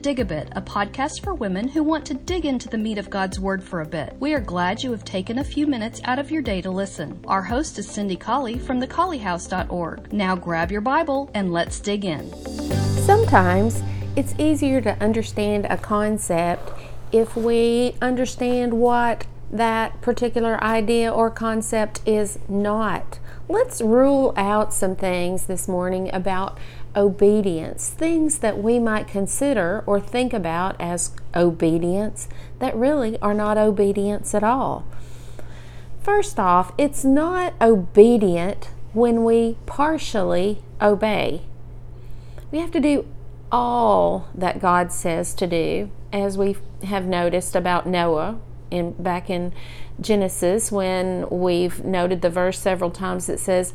Dig a Bit, a podcast for women who want to dig into the meat of God's Word for a bit. We are glad you have taken a few minutes out of your day to listen. Our host is Cindy Colley from thecolleyhouse.org. Now grab your Bible and let's dig in. Sometimes it's easier to understand a concept if we understand what that particular idea or concept is not. Let's rule out some things this morning about obedience, things that we might consider or think about as obedience that really are not obedience at all. First off, it's not obedient when we partially obey. We have to do all that God says to do, as we have noticed about Noah in back in Genesis when we've noted the verse several times that says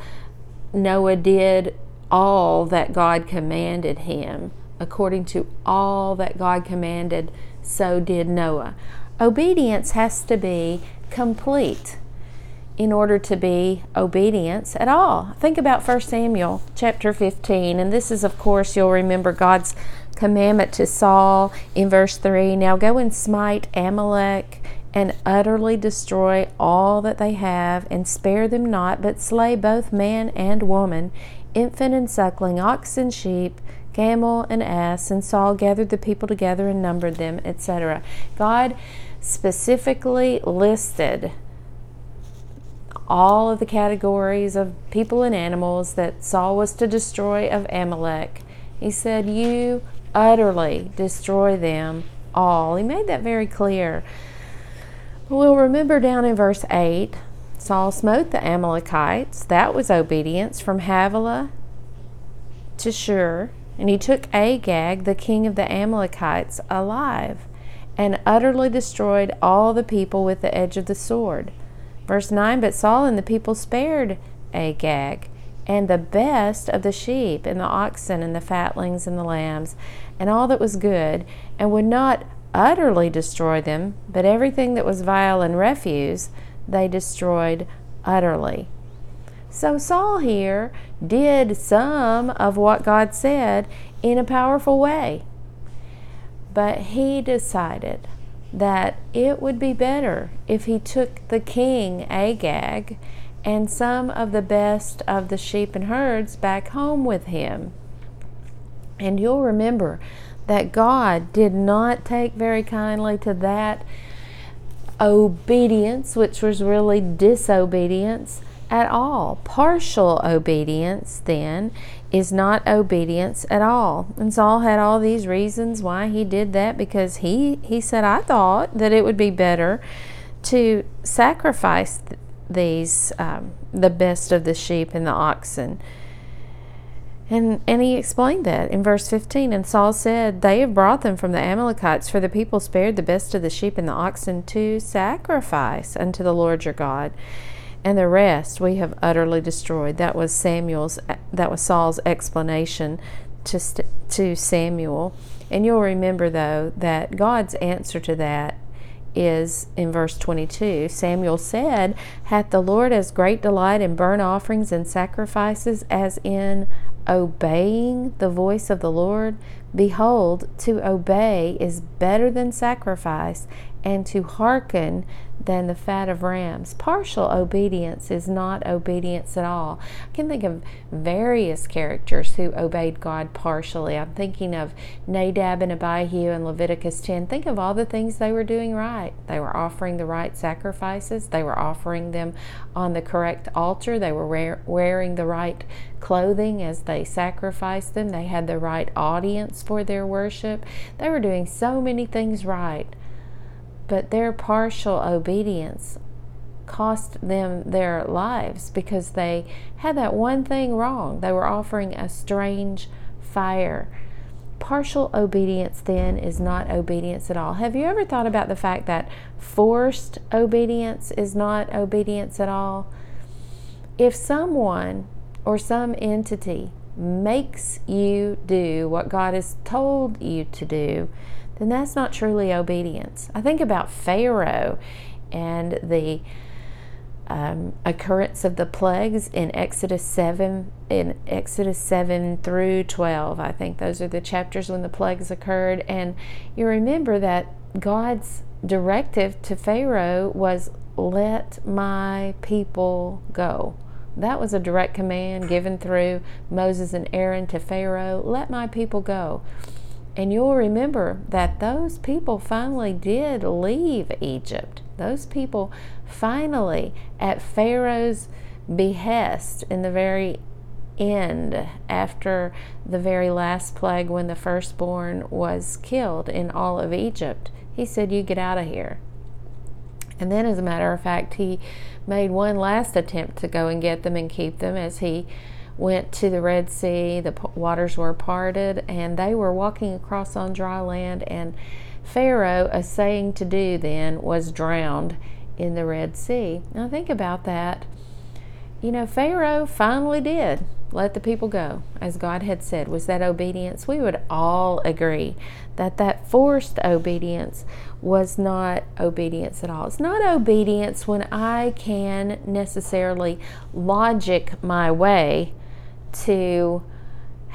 Noah did all that God commanded him. According to all that God commanded, so did Noah. Obedience has to be complete in order to be obedience at all. Think about 1 Samuel chapter 15, and this is, of course, you'll remember God's commandment to Saul in verse 3 Now go and smite Amalek and utterly destroy all that they have, and spare them not, but slay both man and woman, infant and suckling, ox and sheep, camel and ass. And Saul gathered the people together and numbered them, etc. God specifically listed all of the categories of people and animals that Saul was to destroy of Amalek. He said, You utterly destroy them all. He made that very clear. We'll remember down in verse 8 Saul smote the Amalekites. That was obedience from Havilah to Shur. And he took Agag, the king of the Amalekites, alive and utterly destroyed all the people with the edge of the sword. Verse 9 But Saul and the people spared Agag and the best of the sheep and the oxen and the fatlings and the lambs and all that was good, and would not utterly destroy them, but everything that was vile and refuse they destroyed utterly. So Saul here did some of what God said in a powerful way. But he decided that it would be better if he took the king Agag and some of the best of the sheep and herds back home with him. And you'll remember that God did not take very kindly to that obedience, which was really disobedience at all. Partial obedience, then, is not obedience at all. And Saul had all these reasons why he did that because he, he said, I thought that it would be better to sacrifice these, um, the best of the sheep and the oxen and, and he explained that in verse 15. And Saul said, They have brought them from the Amalekites, for the people spared the best of the sheep and the oxen to sacrifice unto the Lord your God. And the rest we have utterly destroyed. That was Samuel's, that was Saul's explanation to, to Samuel. And you'll remember, though, that God's answer to that is in verse 22 Samuel said, Hath the Lord as great delight in burnt offerings and sacrifices as in obeying the voice of the Lord? Behold, to obey is better than sacrifice, and to hearken than the fat of rams. Partial obedience is not obedience at all. I can think of various characters who obeyed God partially. I'm thinking of Nadab and Abihu in Leviticus 10. Think of all the things they were doing right. They were offering the right sacrifices, they were offering them on the correct altar, they were wearing the right clothing as they sacrificed them, they had the right audience for their worship. They were doing so many things right but their partial obedience cost them their lives because they had that one thing wrong. They were offering a strange fire. Partial obedience then is not obedience at all. Have you ever thought about the fact that forced obedience is not obedience at all? If someone or some entity makes you do what God has told you to do, then that's not truly obedience. I think about Pharaoh and the um, occurrence of the plagues in Exodus 7 in Exodus 7 through 12 I think. Those are the chapters when the plagues occurred. And you remember that God's directive to Pharaoh was let my people go. That was a direct command given through Moses and Aaron to Pharaoh. Let my people go and you'll remember that those people finally did leave Egypt those people finally, at Pharaoh's behest, in the very end, after the very last plague, when the firstborn was killed in all of Egypt, he said, You get out of here. And then, as a matter of fact, he made one last attempt to go and get them and keep them as he went to the Red Sea. The waters were parted, and they were walking across on dry land. And Pharaoh, a saying to do then, was drowned in the Red Sea. Now, think about that. You know, Pharaoh finally did let the people go, as God had said. Was that obedience? We would all agree that that forced obedience was not obedience at all. It's not obedience when I can necessarily logic my way to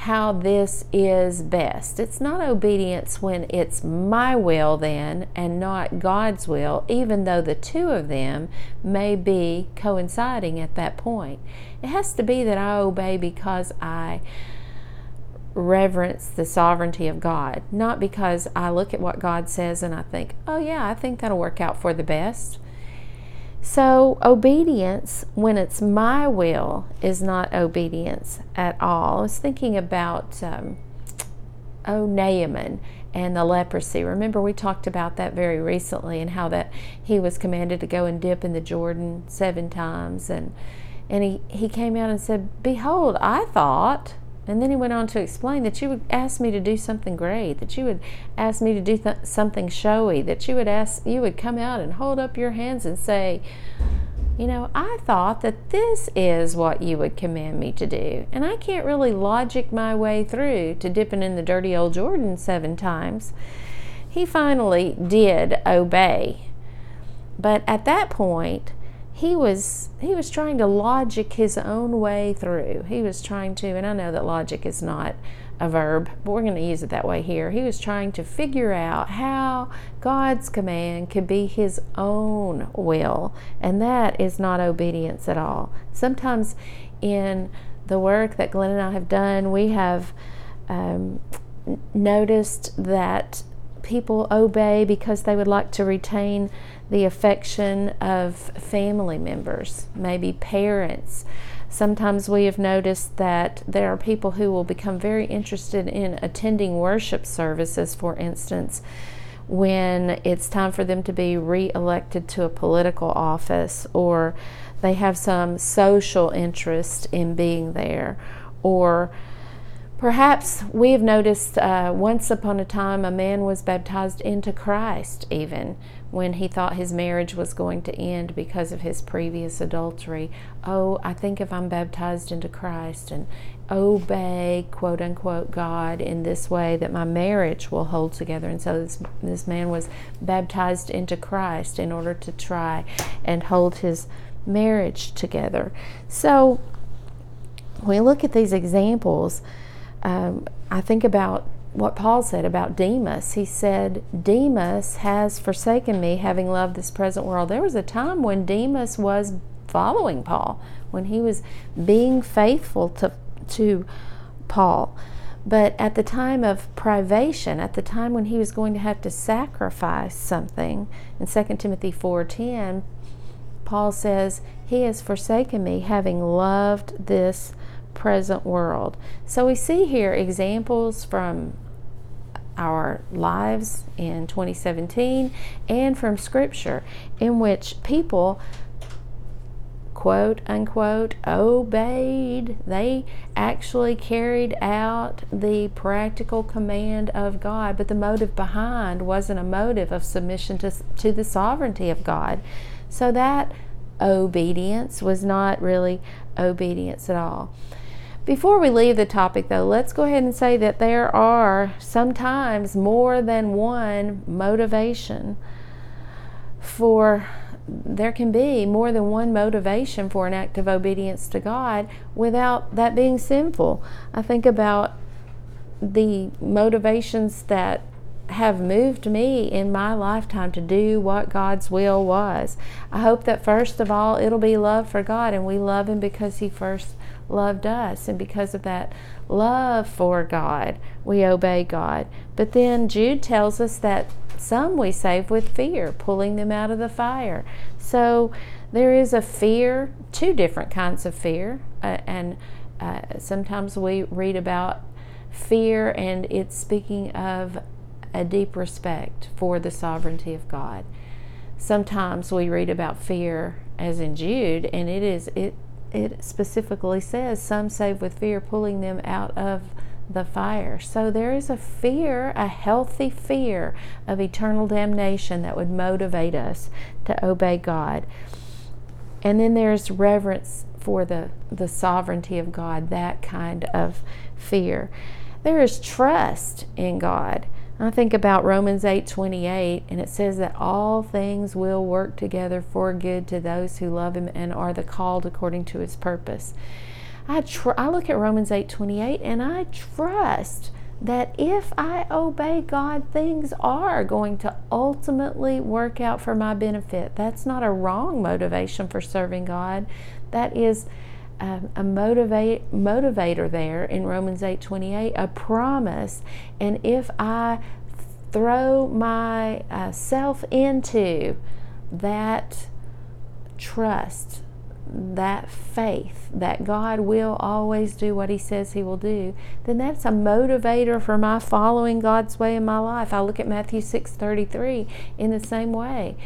how this is best. It's not obedience when it's my will, then, and not God's will, even though the two of them may be coinciding at that point. It has to be that I obey because I reverence the sovereignty of God, not because I look at what God says and I think, oh, yeah, I think that'll work out for the best. So, obedience, when it's my will, is not obedience at all. I was thinking about, um, oh, Naaman and the leprosy. Remember, we talked about that very recently and how that he was commanded to go and dip in the Jordan seven times. And, and he, he came out and said, Behold, I thought and then he went on to explain that you would ask me to do something great, that you would ask me to do th- something showy, that you would ask you would come out and hold up your hands and say, you know, I thought that this is what you would command me to do. And I can't really logic my way through to dipping in the dirty old Jordan seven times. He finally did obey. But at that point, he was he was trying to logic his own way through. He was trying to, and I know that logic is not a verb, but we're going to use it that way here. He was trying to figure out how God's command could be his own will, and that is not obedience at all. Sometimes in the work that Glenn and I have done, we have um, noticed that people obey because they would like to retain the affection of family members, maybe parents. Sometimes we have noticed that there are people who will become very interested in attending worship services, for instance, when it's time for them to be re elected to a political office, or they have some social interest in being there, or Perhaps we have noticed uh, once upon a time a man was baptized into Christ, even when he thought his marriage was going to end because of his previous adultery. Oh, I think if I'm baptized into Christ and obey, quote unquote, God in this way, that my marriage will hold together. And so this, this man was baptized into Christ in order to try and hold his marriage together. So when we look at these examples, um, I think about what Paul said about Demas. He said, Demas has forsaken me, having loved this present world. There was a time when Demas was following Paul, when he was being faithful to, to Paul. But at the time of privation, at the time when he was going to have to sacrifice something, in 2 Timothy 4:10, Paul says, "He has forsaken me, having loved this present world. So we see here examples from our lives in 2017 and from Scripture in which people quote unquote obeyed. They actually carried out the practical command of God, but the motive behind wasn't a motive of submission to, to the sovereignty of God. So that obedience was not really obedience at all. Before we leave the topic, though, let's go ahead and say that there are sometimes more than one motivation for there can be more than one motivation for an act of obedience to God without that being sinful. I think about the motivations that have moved me in my lifetime to do what God's will was. I hope that first of all, it'll be love for God, and we love Him because He first loved us. And because of that love for God, we obey God. But then Jude tells us that some we save with fear, pulling them out of the fire. So there is a fear, two different kinds of fear. Uh, and uh, sometimes we read about fear, and it's speaking of a deep respect for the sovereignty of God. Sometimes we read about fear as in Jude, and it is it it specifically says some save with fear, pulling them out of the fire. So there is a fear, a healthy fear of eternal damnation that would motivate us to obey God. And then there's reverence for the, the sovereignty of God, that kind of fear. There is trust in God. I think about Romans 8:28 and it says that all things will work together for good to those who love him and are the called according to his purpose. I tr- I look at Romans 8:28 and I trust that if I obey God, things are going to ultimately work out for my benefit. That's not a wrong motivation for serving God. That is a motivate motivator there in Romans 8:28, a promise. And if I throw myself uh, into that trust, that faith that God will always do what He says He will do, then that's a motivator for my following God's way in my life. I look at Matthew 6:33 in the same way.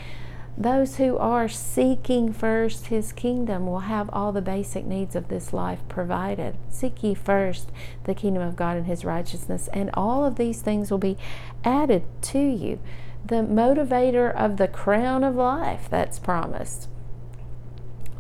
Those who are seeking first his kingdom will have all the basic needs of this life provided. Seek ye first the kingdom of God and his righteousness, and all of these things will be added to you. The motivator of the crown of life that's promised.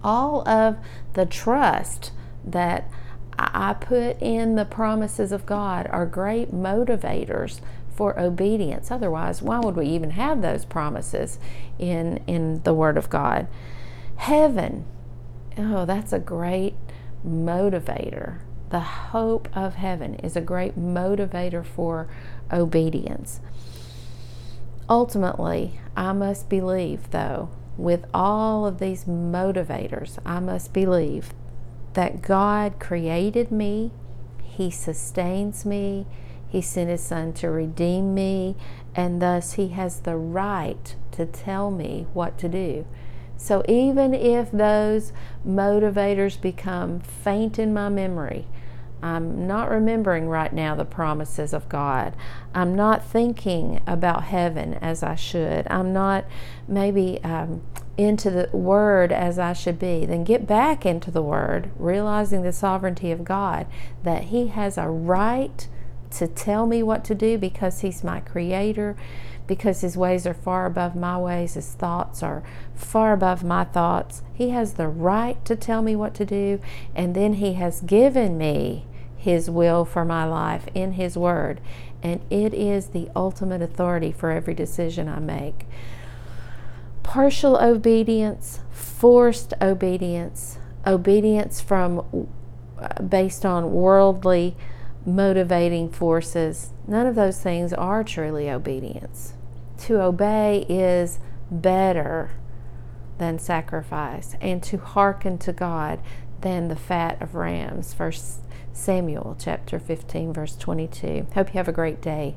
All of the trust that I put in the promises of God are great motivators for obedience. Otherwise, why would we even have those promises in, in the Word of God? Heaven, oh, that's a great motivator. The hope of heaven is a great motivator for obedience. Ultimately, I must believe, though, with all of these motivators, I must believe that God created me, He sustains me, he sent His Son to redeem me, and thus He has the right to tell me what to do. So even if those motivators become faint in my memory, I'm not remembering right now the promises of God. I'm not thinking about heaven as I should. I'm not maybe um, into the Word as I should be. Then get back into the Word, realizing the sovereignty of God, that He has a right to tell me what to do because He's my creator, because His ways are far above my ways, His thoughts are far above my thoughts. He has the right to tell me what to do, and then He has given me His will for my life in His Word, and it is the ultimate authority for every decision I make. Partial obedience, forced obedience, obedience from uh, based on worldly motivating forces, none of those things are truly obedience. To obey is better than sacrifice, and to hearken to God than the fat of rams. First Samuel chapter 15, verse 22. Hope you have a great day.